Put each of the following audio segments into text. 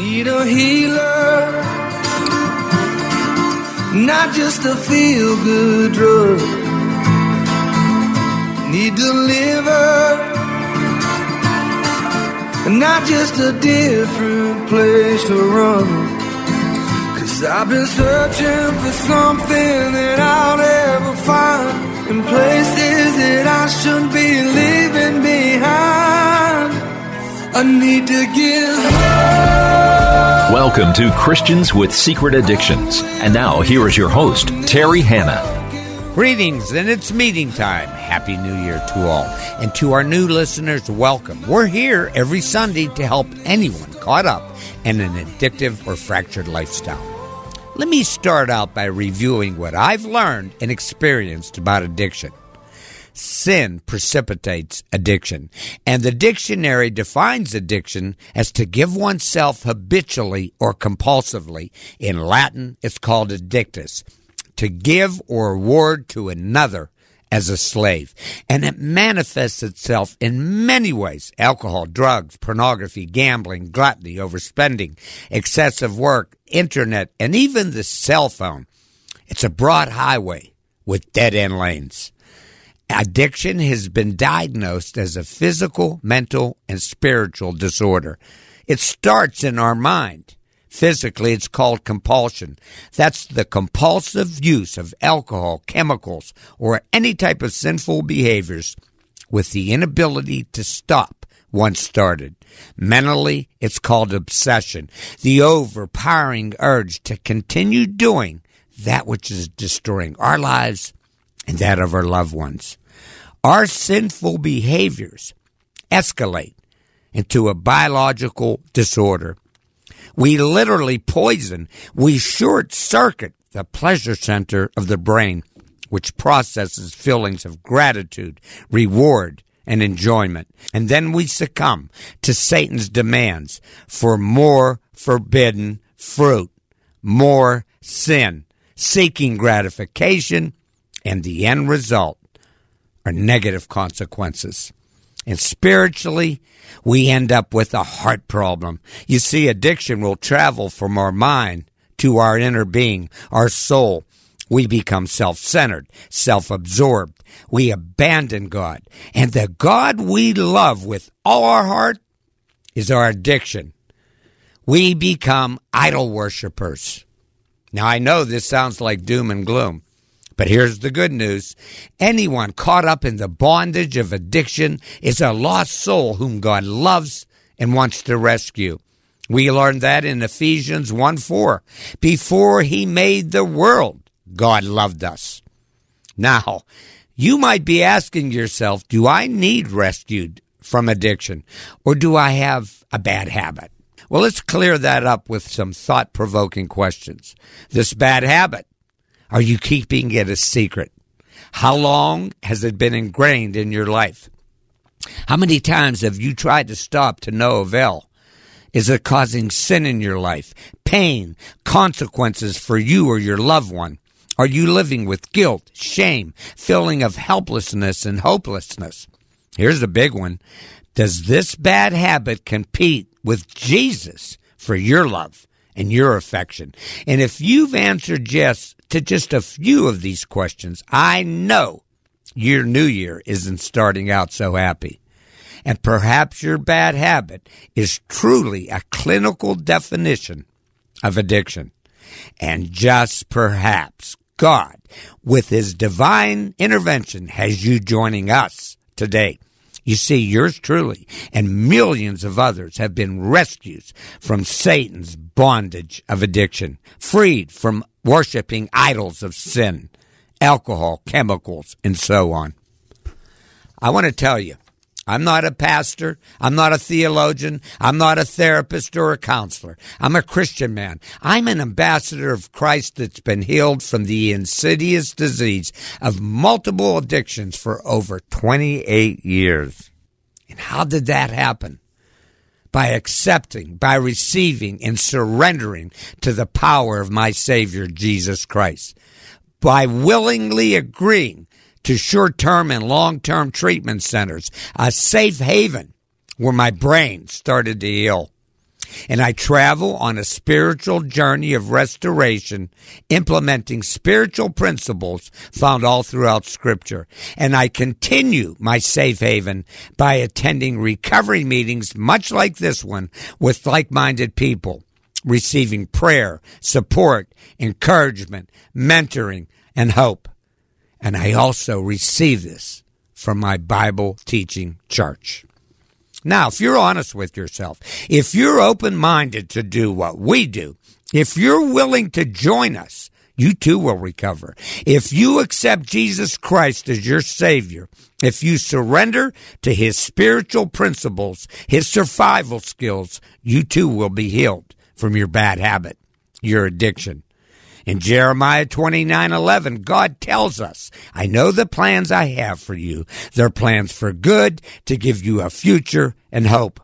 Need a healer, not just a feel good drug. Need deliver, not just a different place to run. Cause I've been searching for something that I'll never find in places that I shouldn't be leaving behind. I need to give Welcome to Christians with Secret Addictions. And now, here is your host, Terry Hanna. Greetings, and it's meeting time. Happy New Year to all. And to our new listeners, welcome. We're here every Sunday to help anyone caught up in an addictive or fractured lifestyle. Let me start out by reviewing what I've learned and experienced about addiction. Sin precipitates addiction, and the dictionary defines addiction as to give oneself habitually or compulsively. In Latin, it's called addictus, to give or award to another as a slave. And it manifests itself in many ways alcohol, drugs, pornography, gambling, gluttony, overspending, excessive work, internet, and even the cell phone. It's a broad highway with dead end lanes. Addiction has been diagnosed as a physical, mental, and spiritual disorder. It starts in our mind. Physically, it's called compulsion. That's the compulsive use of alcohol, chemicals, or any type of sinful behaviors with the inability to stop once started. Mentally, it's called obsession, the overpowering urge to continue doing that which is destroying our lives and that of our loved ones our sinful behaviors escalate into a biological disorder. We literally poison, we short circuit the pleasure center of the brain, which processes feelings of gratitude, reward, and enjoyment. And then we succumb to Satan's demands for more forbidden fruit, more sin, seeking gratification, and the end result negative consequences. And spiritually, we end up with a heart problem. You see, addiction will travel from our mind to our inner being, our soul. We become self centered, self absorbed. We abandon God. And the God we love with all our heart is our addiction. We become idol worshippers. Now, I know this sounds like doom and gloom. But here's the good news anyone caught up in the bondage of addiction is a lost soul whom God loves and wants to rescue. We learned that in Ephesians 1 4. Before he made the world, God loved us. Now, you might be asking yourself, do I need rescued from addiction or do I have a bad habit? Well, let's clear that up with some thought provoking questions. This bad habit, are you keeping it a secret? How long has it been ingrained in your life? How many times have you tried to stop to no avail? Is it causing sin in your life, pain, consequences for you or your loved one? Are you living with guilt, shame, feeling of helplessness and hopelessness? Here's a big one. Does this bad habit compete with Jesus for your love and your affection? And if you've answered yes to just a few of these questions, I know your new year isn't starting out so happy. And perhaps your bad habit is truly a clinical definition of addiction. And just perhaps God, with his divine intervention, has you joining us today. You see, yours truly and millions of others have been rescued from Satan's bondage of addiction, freed from worshiping idols of sin, alcohol, chemicals, and so on. I want to tell you, I'm not a pastor. I'm not a theologian. I'm not a therapist or a counselor. I'm a Christian man. I'm an ambassador of Christ that's been healed from the insidious disease of multiple addictions for over 28 years. And how did that happen? By accepting, by receiving, and surrendering to the power of my Savior, Jesus Christ. By willingly agreeing to short term and long term treatment centers, a safe haven where my brain started to heal. And I travel on a spiritual journey of restoration, implementing spiritual principles found all throughout Scripture. And I continue my safe haven by attending recovery meetings, much like this one, with like minded people, receiving prayer, support, encouragement, mentoring, and hope. And I also receive this from my Bible teaching church. Now, if you're honest with yourself, if you're open minded to do what we do, if you're willing to join us, you too will recover. If you accept Jesus Christ as your Savior, if you surrender to His spiritual principles, His survival skills, you too will be healed from your bad habit, your addiction, in Jeremiah 29 11, God tells us, I know the plans I have for you. They're plans for good, to give you a future and hope.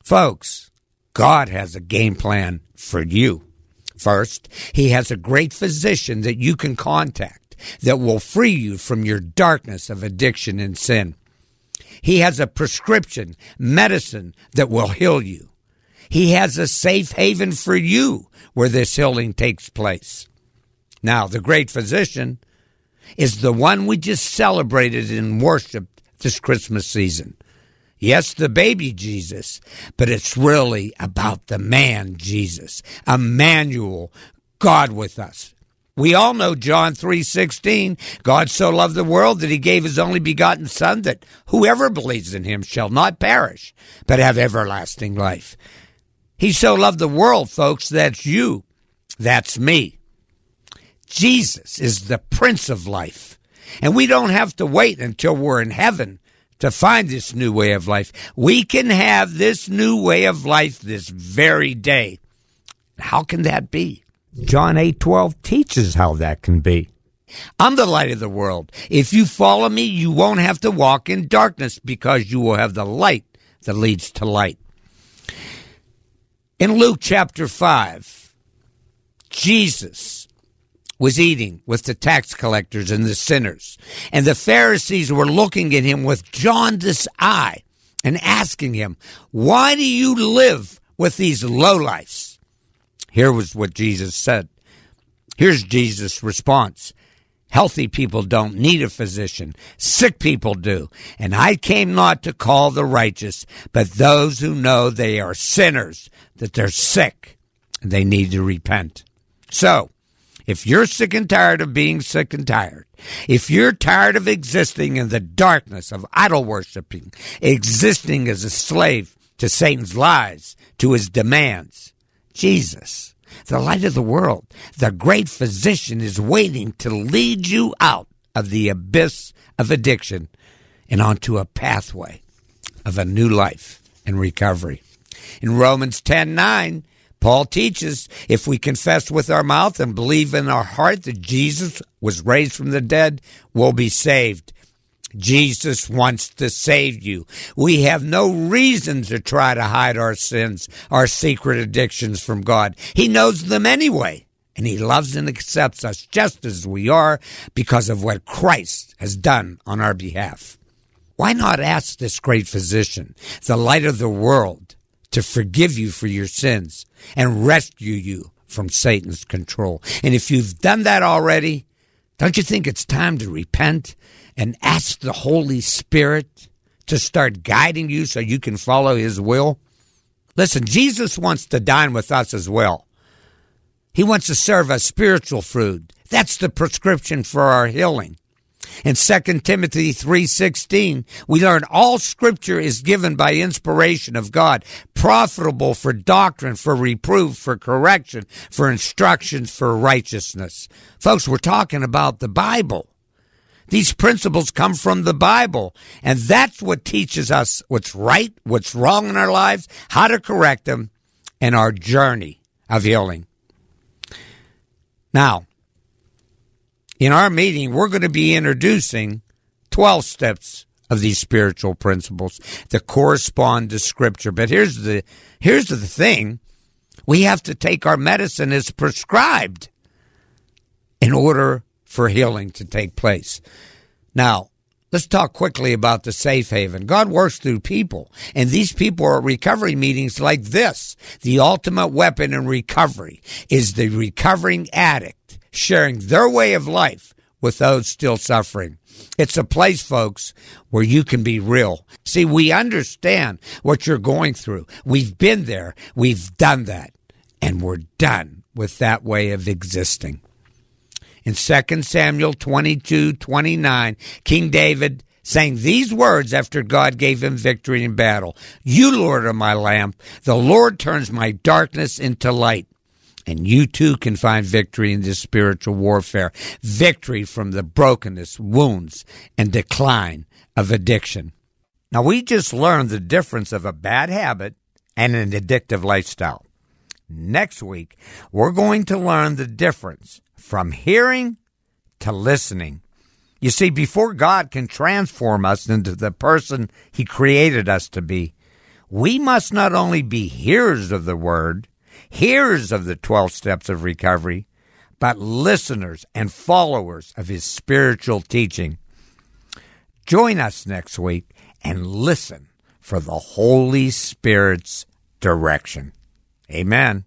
Folks, God has a game plan for you. First, He has a great physician that you can contact that will free you from your darkness of addiction and sin. He has a prescription, medicine that will heal you. He has a safe haven for you where this healing takes place. Now, the great physician is the one we just celebrated and worshiped this Christmas season. Yes, the baby Jesus, but it's really about the man Jesus, Emmanuel, God with us. We all know John 3:16, God so loved the world that he gave his only begotten son that whoever believes in him shall not perish but have everlasting life. He so loved the world, folks. That's you. That's me. Jesus is the Prince of Life. And we don't have to wait until we're in heaven to find this new way of life. We can have this new way of life this very day. How can that be? John 8:12 teaches how that can be. I'm the light of the world. If you follow me, you won't have to walk in darkness because you will have the light that leads to light. In Luke chapter 5, Jesus was eating with the tax collectors and the sinners, and the Pharisees were looking at him with jaundiced eye and asking him, Why do you live with these lowlifes? Here was what Jesus said. Here's Jesus' response. Healthy people don't need a physician. Sick people do. And I came not to call the righteous, but those who know they are sinners, that they're sick, and they need to repent. So, if you're sick and tired of being sick and tired, if you're tired of existing in the darkness of idol worshiping, existing as a slave to Satan's lies, to his demands, Jesus the light of the world, the great physician is waiting to lead you out of the abyss of addiction and onto a pathway of a new life and recovery. In Romans 10 9, Paul teaches if we confess with our mouth and believe in our heart that Jesus was raised from the dead, we'll be saved. Jesus wants to save you. We have no reason to try to hide our sins, our secret addictions from God. He knows them anyway. And he loves and accepts us just as we are because of what Christ has done on our behalf. Why not ask this great physician, the light of the world, to forgive you for your sins and rescue you from Satan's control? And if you've done that already, don't you think it's time to repent and ask the Holy Spirit to start guiding you so you can follow His will? Listen, Jesus wants to dine with us as well. He wants to serve us spiritual food. That's the prescription for our healing. In 2 Timothy 3:16, we learn all scripture is given by inspiration of God, profitable for doctrine, for reproof, for correction, for instructions for righteousness. Folks, we're talking about the Bible. These principles come from the Bible, and that's what teaches us what's right, what's wrong in our lives, how to correct them, and our journey of healing. Now, in our meeting, we're going to be introducing 12 steps of these spiritual principles that correspond to scripture. But here's the here's the thing. We have to take our medicine as prescribed in order for healing to take place. Now, let's talk quickly about the safe haven. God works through people, and these people are recovery meetings like this. The ultimate weapon in recovery is the recovering addict sharing their way of life with those still suffering. It's a place, folks, where you can be real. See, we understand what you're going through. We've been there. We've done that. And we're done with that way of existing. In 2 Samuel 22 29, King David saying these words after God gave him victory in battle You, Lord, are my lamp. The Lord turns my darkness into light. And you too can find victory in this spiritual warfare. Victory from the brokenness, wounds, and decline of addiction. Now, we just learned the difference of a bad habit and an addictive lifestyle. Next week, we're going to learn the difference from hearing to listening. You see, before God can transform us into the person He created us to be, we must not only be hearers of the word, hearers of the 12 steps of recovery, but listeners and followers of his spiritual teaching. Join us next week and listen for the Holy Spirit's direction. Amen.